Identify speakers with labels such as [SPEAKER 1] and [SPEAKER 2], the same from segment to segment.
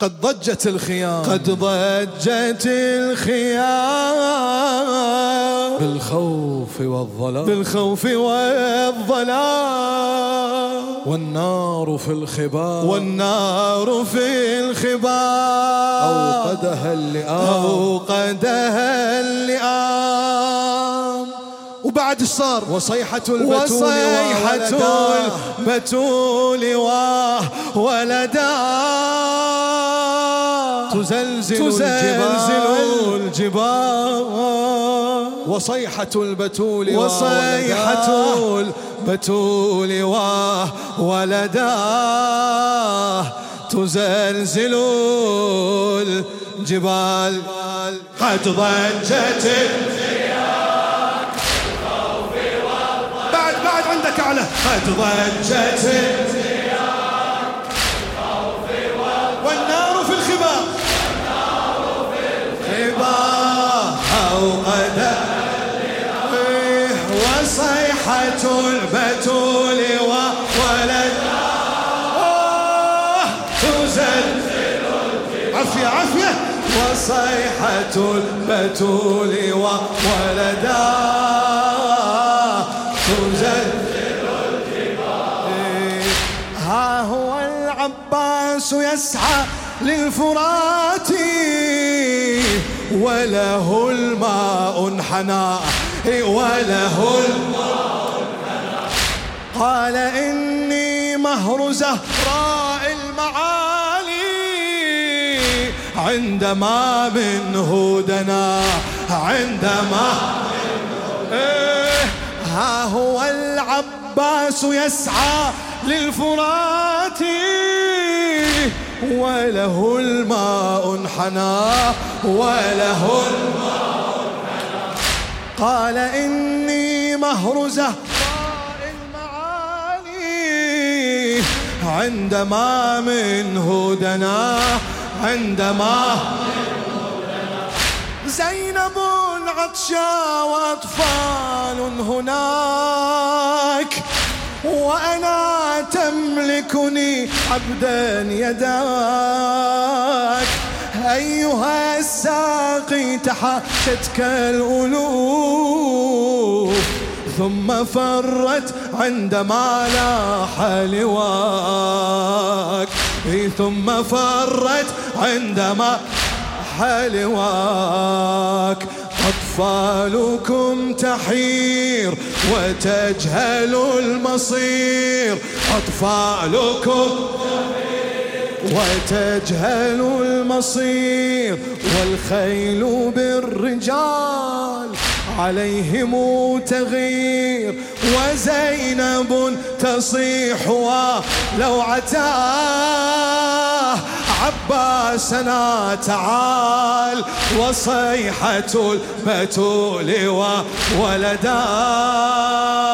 [SPEAKER 1] قد ضجت الخيام.
[SPEAKER 2] قد ضجت الخيام.
[SPEAKER 1] بالخوف والظلام.
[SPEAKER 2] بالخوف والظلام.
[SPEAKER 1] والنار في الخباب
[SPEAKER 2] والنار في الخباب
[SPEAKER 1] أوقدها اللئام.
[SPEAKER 2] أوقدها اللئام.
[SPEAKER 1] وبعد صار؟ وصيحة البتول
[SPEAKER 2] وصيحة البتول. وولدان
[SPEAKER 1] تزلزل,
[SPEAKER 2] تزلزل الجبال.
[SPEAKER 1] وصيحة البتول
[SPEAKER 2] وصيحة البتول وولداه تزلزل الجبال. قد ضجت بعد بعد عندك أعلى قد ضجت وصيحة البتول وولدا تزلزل الجبال. ها هو العباس يسعى للفرات وله الماء انحنى وله الماء قال إني مهر زهراء عندما منه دنا عندما إيه ها هو العباس يسعى للفرات وله الماء انحنى وله الماء انحنى. قال إني مهر زهراء عندما منه دنا عندما زينب عطشا وأطفال هناك وأنا تملكني عبدا يداك. أيها الساقي تحاشتك الألوف ثم فرت عندما لاح لواك. ثم فرت عندما حلواك. أطفالكم تحير وتجهل المصير. أطفالكم وتجهل المصير. والخيل بالرجال عليهم تغير وزينب تصيح ولو عتاه عباسنا تعال وصيحة البتول وولداه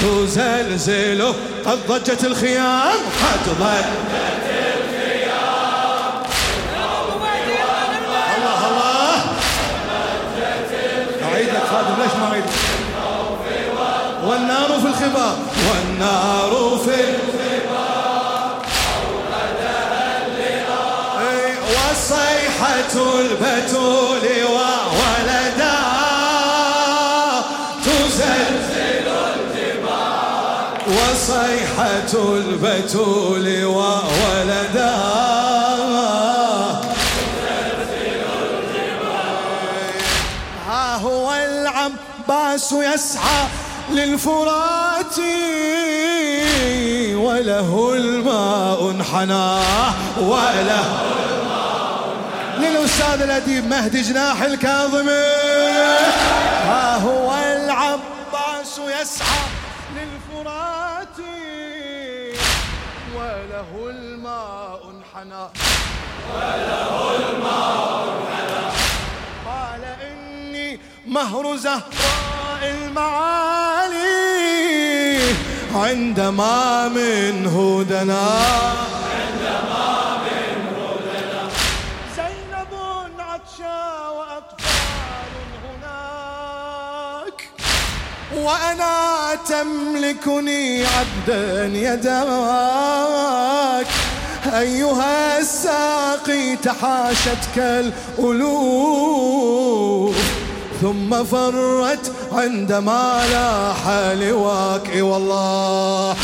[SPEAKER 2] تزلزل قد ضجت الخيام. قد ضجت والنار في الخبا والنار في الخبا أي وصيحة البتول وولدا تزلزل الجبال. وصيحة البتول وولدا العباس يسعى للفرات وله الماء انحنى وله للأستاذ الأديب مهدي جناح الكاظمي. ها هو العباس يسعى للفرات وله الماء انحنى. وله الماء انحنى قال إني مهر زهراء المعالي. عندما منه دنا عندما منه دنا زينب عطشا وأطفال هناك. وأنا تملكني عبدا يداك. أيها الساقي تحاشتك الألوف. ثم فرت عندما لاح لواك. والله.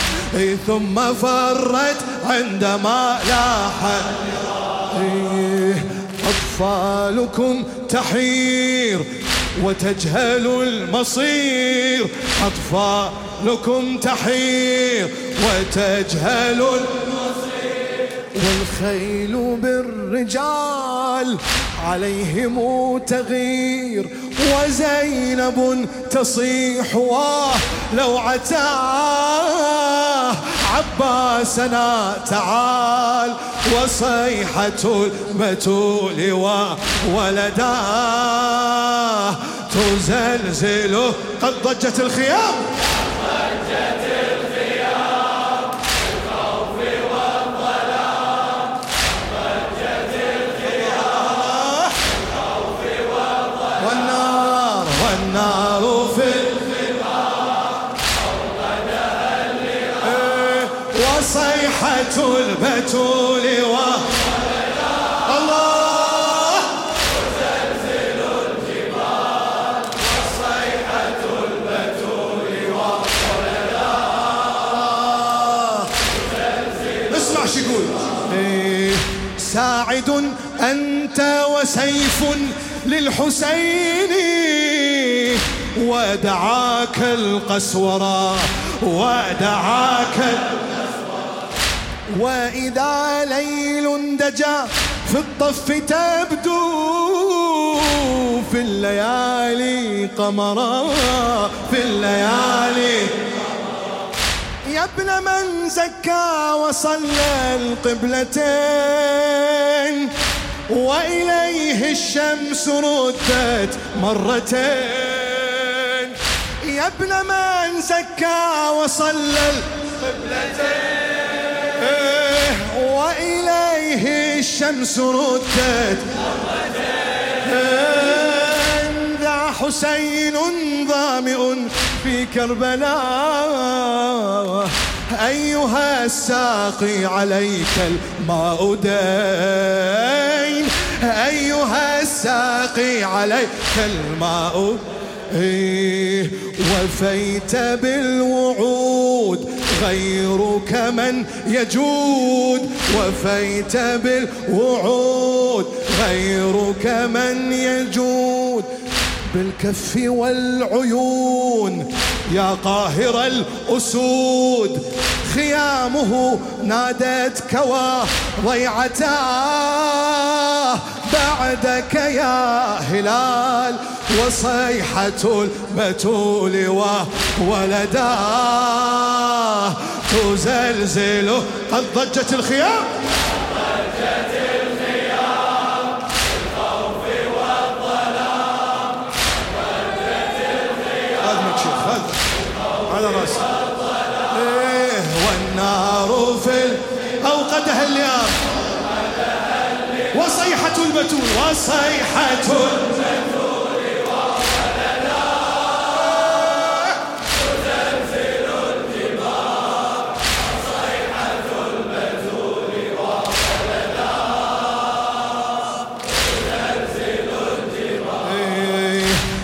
[SPEAKER 2] ثم فرت عندما لاح. أطفالكم تحير وتجهل المصير. أطفالكم تحير وتجهل المصير. والخيل بالرجال عليهم تغير وزينب تصيح واه لو عتاه عباسنا تعال وصيحة البتول وولداه تزلزل قد ضجت الخيام. البتول و الله! تزلزل الجبال البتول شو يقول. إيه، ساعد أنت وسيف للحسين ودعاك القسورة ودعاك القسورة وإذا ليل دجا في الطف تبدو في الليالي قمرا في الليالي يا ابن من زكى وصلى القبلتين وإليه الشمس ردت مرتين. يا ابن من زكى وصلى القبلتين. وإليه الشمس ردت ذا حسين ظامئ في كربلاء. أيها الساقي عليك الماء دين. أيها الساقي عليك الماء إيه وفيت بالوعود غيرك من يجود وفيت بالوعود. غيرك من يجود بالكف والعيون. يا قاهر الأسود. خيامه نادت كوا ضيعتاه بعدك يا هلال وصيحة البتول وولداه تزلزل قد ضجت الخيام. أوقدها الليام وصيحة البتول وصيحة البتول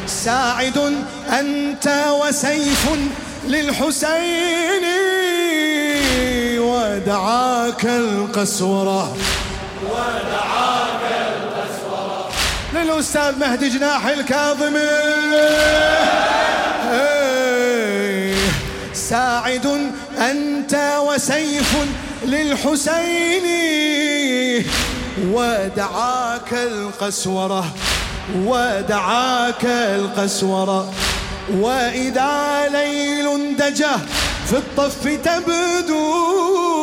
[SPEAKER 2] ساعد أنت وسيف للحسين. ودعاك القسورة. ودعاك القسورة للأستاذ مهدي جناح الكاظم ساعد أنت وسيف للحسين. ودعاك القسورة. ودعاك القسورة. وإذا ليل دجى في الطف تبدو.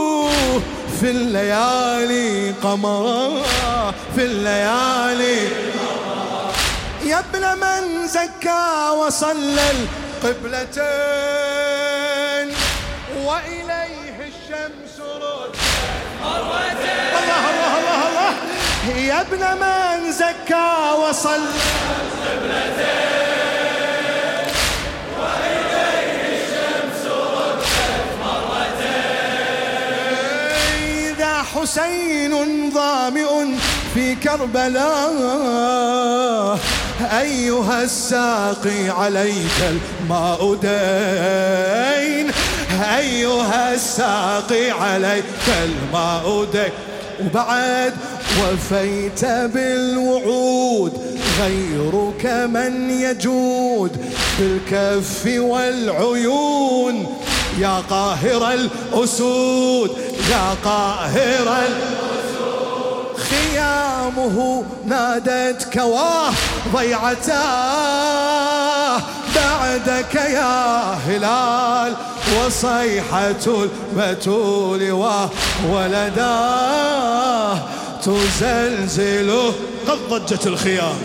[SPEAKER 2] في الليالي قمرا في الليالي يا ابن من زكى وصلى القبلتين. وإليه الشمس رد الله الله الله الله. يا ابن من زكى وصل وإليه حسين ظامئ في كربلاء. أيها الساقي عليك الماء دين. أيها الساقي عليك الماء دين. وبعد وفيت بالوعود غيرك من يجود بالكف والعيون. يا قاهر الأسود يا قاهر الأسود. خيامه نادت كواه ضيعتاه بعدك يا هلال وصيحة البتول وولداه تزلزله قد ضجت الخيام.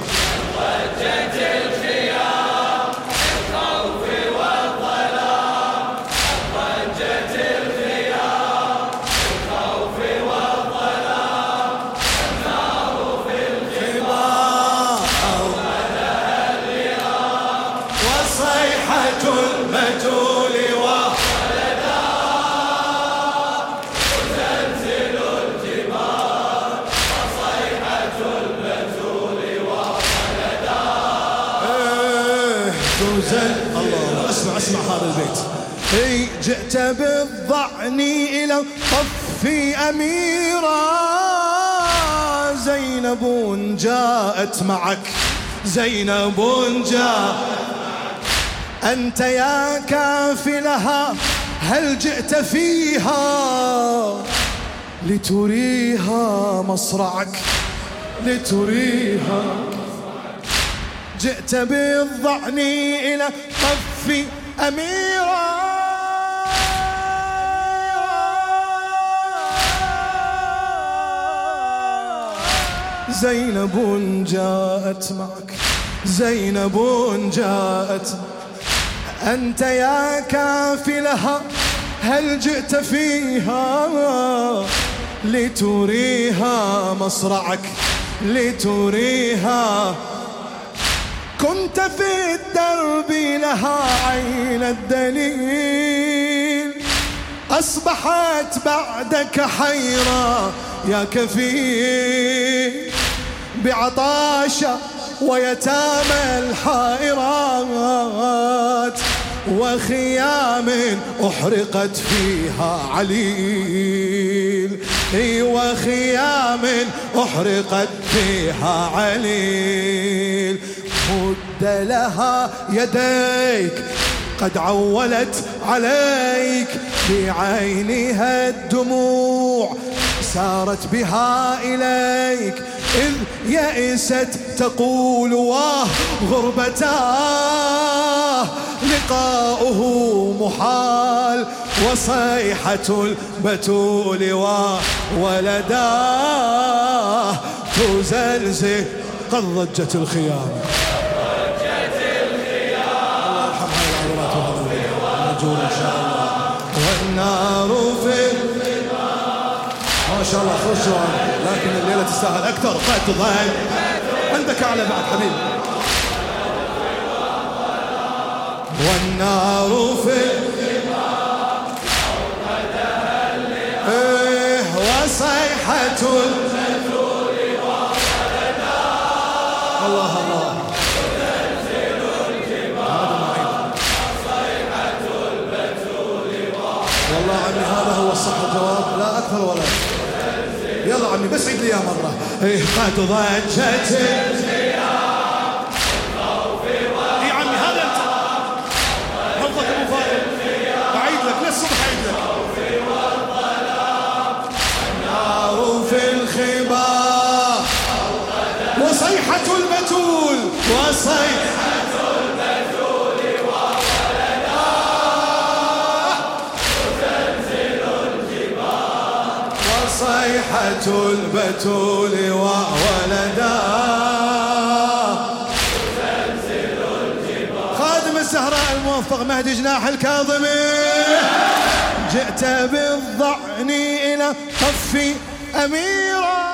[SPEAKER 2] البيت. إي جئت بالضعن إلى طف أميرا. زينب جاءت معك. زينب جاءت. أنت يا كافلها هل جئت فيها لتريها مصرعك؟ لتريها. جئت بالضعن إلى طف أميرا. زينب جاءت معك. زينب جاءت. أنت يا كافلها هل جئت فيها؟ لتريها مصرعك لتريها كنت في الدرب لها عين الدليل. أصبحت بعدك حيرة يا كفيل. بعطاشة ويتامى الحائرات وخيام أحرقت فيها عليل. وخيام أحرقت فيها عليل. مد لها يديك. قد عولت عليك بعينها الدموع. سارت بها إليك. إذ يئست تقول واه غربتاه لقاؤه محال وصيحة البتول وولداه تزلزل قد ضجت الخيام. خشوا لكن الليلة تستاهل أكثر. قد ضايق عندك أعلى بعد حبيبي والنار في إيه وصيحة الله الله. صح الجواب لا أكثر ولا يلا عمي بس عيد لي إياه مرة. إيه قد ضجت اي عمي هذا حفظك بعيد لك للصبح لك. النار في وصيحة البتول وصيحة صيحة البتول وولدا. خادم الزهراء الموفق مهدي جناح الكاظمي. جئت بالضعن إلى طف أميرا.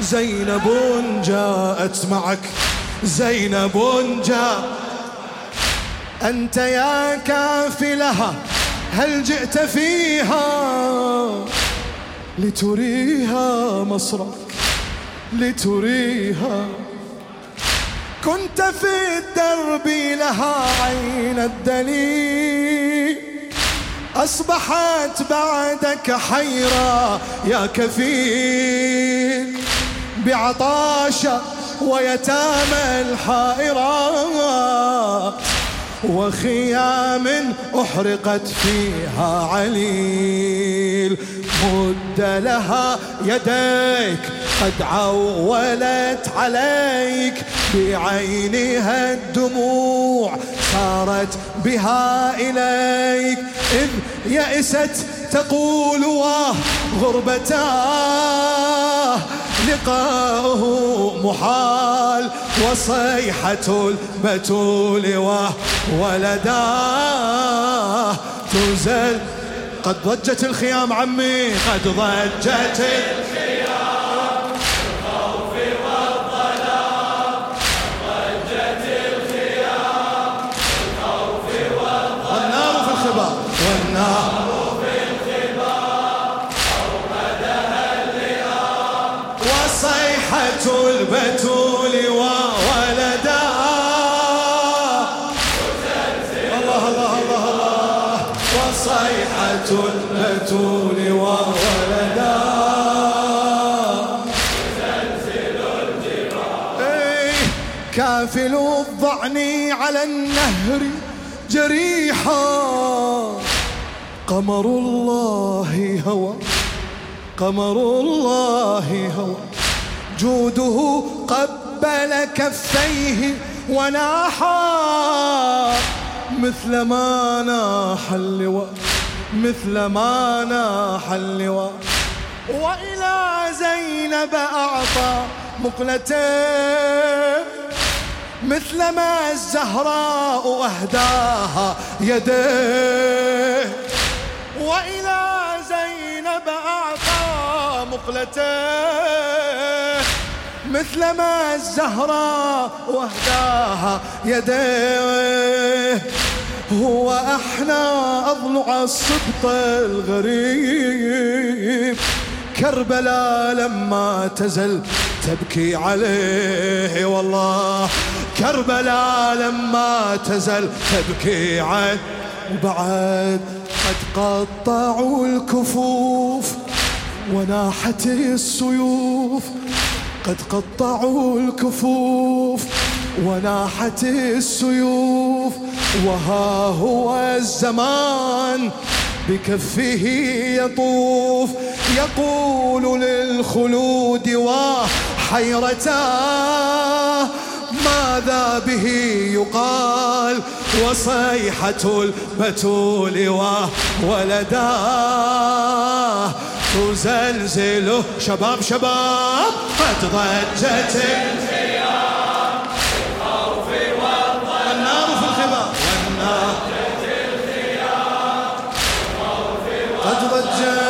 [SPEAKER 2] زينب جاءت معك. زينب جاء أنت يا كافلها هل جئت فيها لتريها مصرك؟ لتريها. كنت في الدرب لها عين الدليل. أصبحت بعدك حيرة يا كفيل. بعطاشة ويتامى الحائرات وخيام أحرقت فيها عليل مد لها يديك قد عولت عليك بعينها الدموع صارت بها إليك إذ يئست تقول واه غربتاه لقاؤه محال وصيحة البتول وولداه تزل. قد ضجت الخيام عمي قد ضجت الخيام. كافل الضعن على النهر جريحا. قمر الله هوى قمر الله هوى. جوده قبل كفيه وناحا. مثل ما ناح اللواء مثل ما ناح اللواء. وإلى زينب أعطى مقلتين. مثل ما الزهراء أهداها يديه. وإلى زينب أعطى مقلتين مثل ما الزهراء وهداها يديه. هو إحنا أضلع السبط الغريب. كربلاء لما تزل تبكي عليه والله كربلاء لما تزل تبكي عليه وبعد قد قطعوا الكفوف وناحت السيوف. قد قطعوا الكفوف وناحت السيوف. وها هو الزمان بكفه يطوف. يقول للخلود وحيرتاه ماذا به يقال؟ وصيحة البتول وولداه تزلزله شباب شباب قد ضجت الخيام. النار في قد ضجت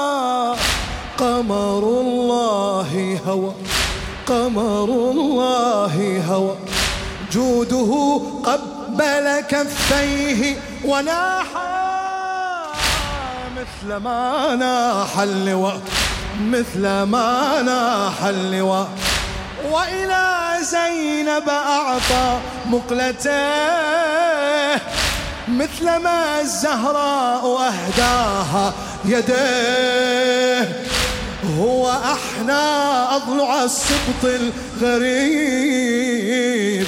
[SPEAKER 2] قمر الله هوى قمر الله هوى. جوده قبل كفيه وناحا مثل ما ناح اللواء مثل ما ناح اللواء. وإلى زينب أعطى مقلته مثل ما الزهراء أهداها يديه. هو أحنى أضلع السبط الغريب.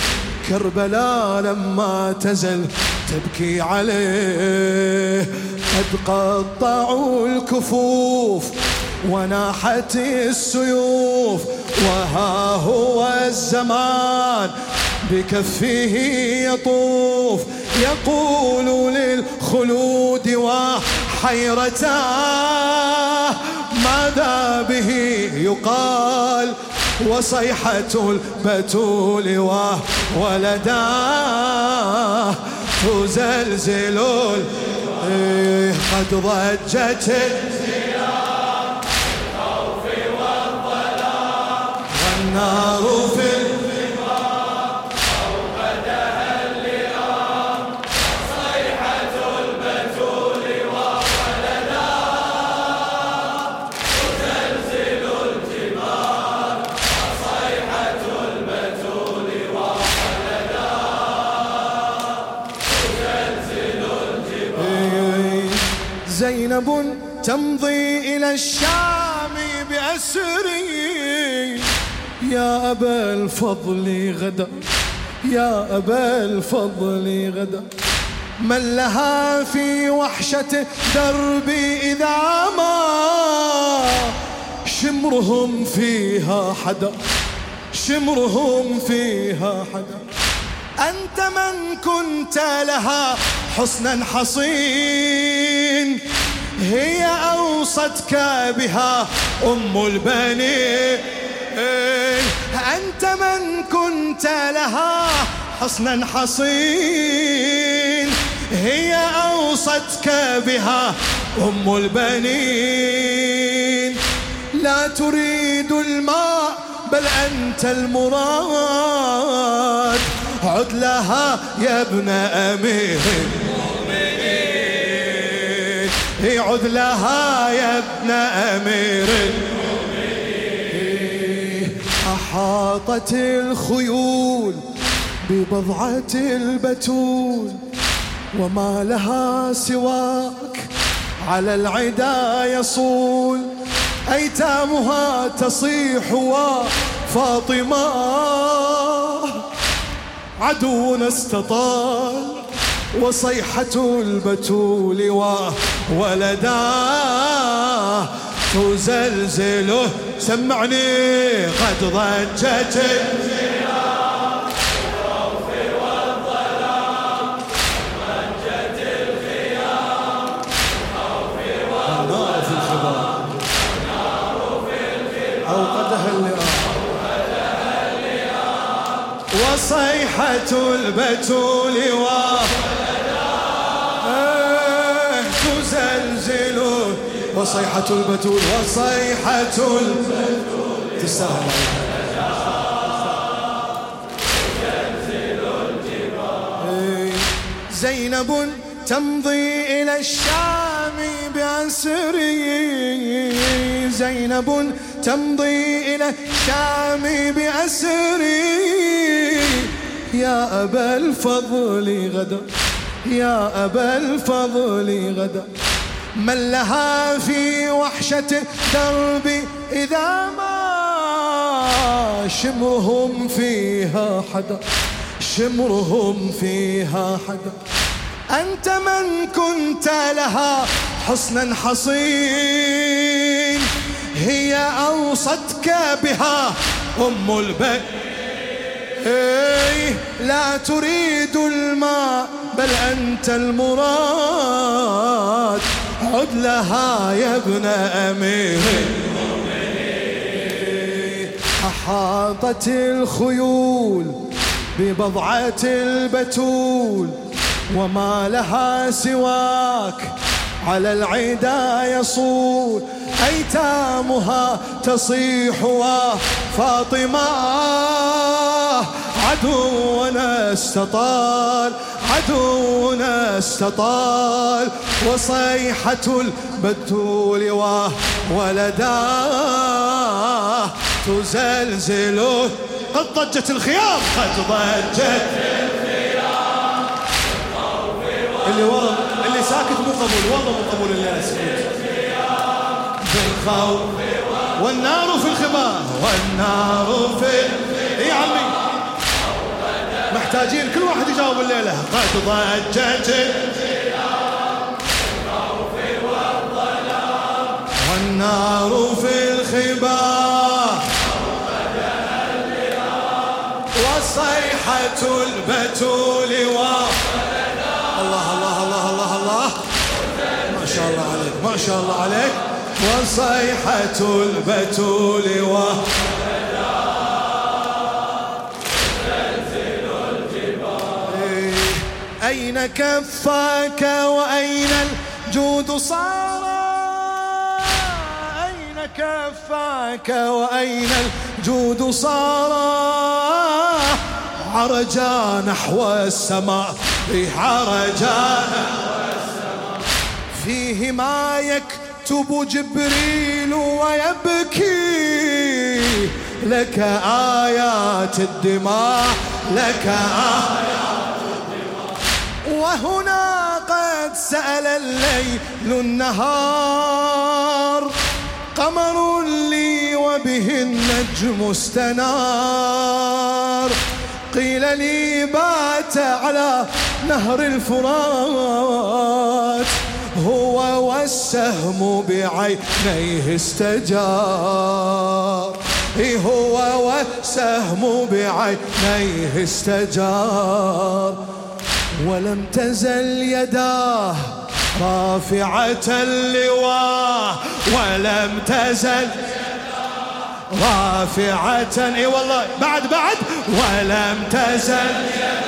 [SPEAKER 2] كربلاء لما تزل تبكي عليه. قد قطعوا الكفوف وناحت السيوف. وها هو الزمان بكفه يطوف. يقول للخلود وحيرتاه ماذا به يقال وصيحة البتول وولداه تزلزل قد ضجت والنار زينب تمضي إلى الشام بأسري يا أبا الفضل غدا يا أبا الفضل غدا من لها في وحشة دربي إذا ما شمرهم فيها حدا شمرهم فيها حدا أنت من كنت لها حسنا حصين. هي أوصتك بها أم البنين. أنت من كنت لها حصنا حصين. هي أوصتك بها أم البنين. لا تريد الماء بل أنت المراد. عد لها يا ابن أمير. المؤمنين عد لها يا ابن أمير. المؤمنين أحاطت الخيول ببضعة البتول وما لها سواك على العدا يصول. أيتامها تصيح وفاطمة. عدونا استطال وصيحة البتول وولداه تزلزله سمعني قد ضجت وصيحة البتول و تزلزل. وصيحة البتول وصيحة البتول تستاهل زينب تمضي إلى الشام بأسري زينب تمضي إلى الشام بأسري يا أبا الفضل غدا. يا أبا الفضل غدا. من لها في وحشة دربي إذا ما شمرهم فيها حدا. شمرهم فيها حدا. أنت من كنت لها حسنا حصين. هي أوصتك بها أم البيت. لا تريد الماء بل أنت المراد. عد لها يا ابن أمير أحاطت الخيول ببضعة البتول وما لها سواك. على العدا يصول أيتامها تصيح وفاطمة. عدونا استطال عدونا استطال وصيحة البتول وولداه تزلزله قد ضجت الخيام. قد ضجت الخيام. اللي ورا ساكت مو قبول والله مو قبول اللي سكوت بالخوف والنار في الخبار والنار في يا عمي. محتاجين كل واحد يجاوب الليلة. قد ضجت والنار في الخباء وصيحة البتول و شاء الله عليك. ما شاء الله عليك. وصيحة البتول و أين كفاك وأين الجود صار؟ أين كفاك وأين الجود صار؟ عرجا نحو السماء عرجا فيه ما يكتب جبريل ويبكي. لك آيات الدماء لك آيات وهنا قد سأل الليل النهار قمر لي وبه النجم استنار. قيل لي بات على نهر الفرات. هو والسهم بعينيه استجار. هو والسهم بعينيه استجار. ولم تزل يداه رافعة اللواء ولم تزل رافعة. إي والله بعد بعد. ولم تزل اي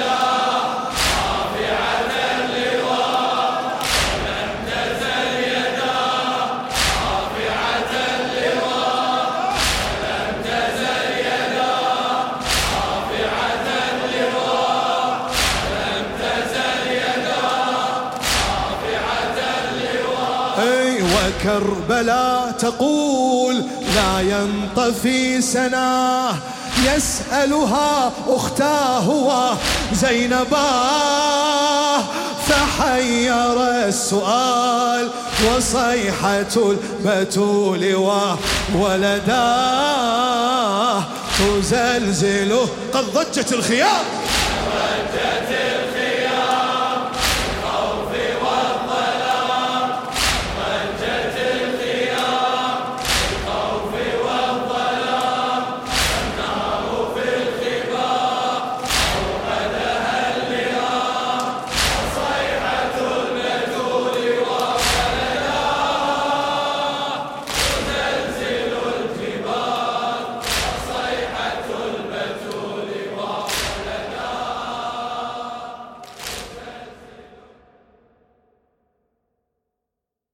[SPEAKER 2] وكربلاء تقول لا ينطفي سناه يسألها أختاه وزينباه فحير السؤال وصيحة البتول وولداه تزلزله قد ضجت الخيام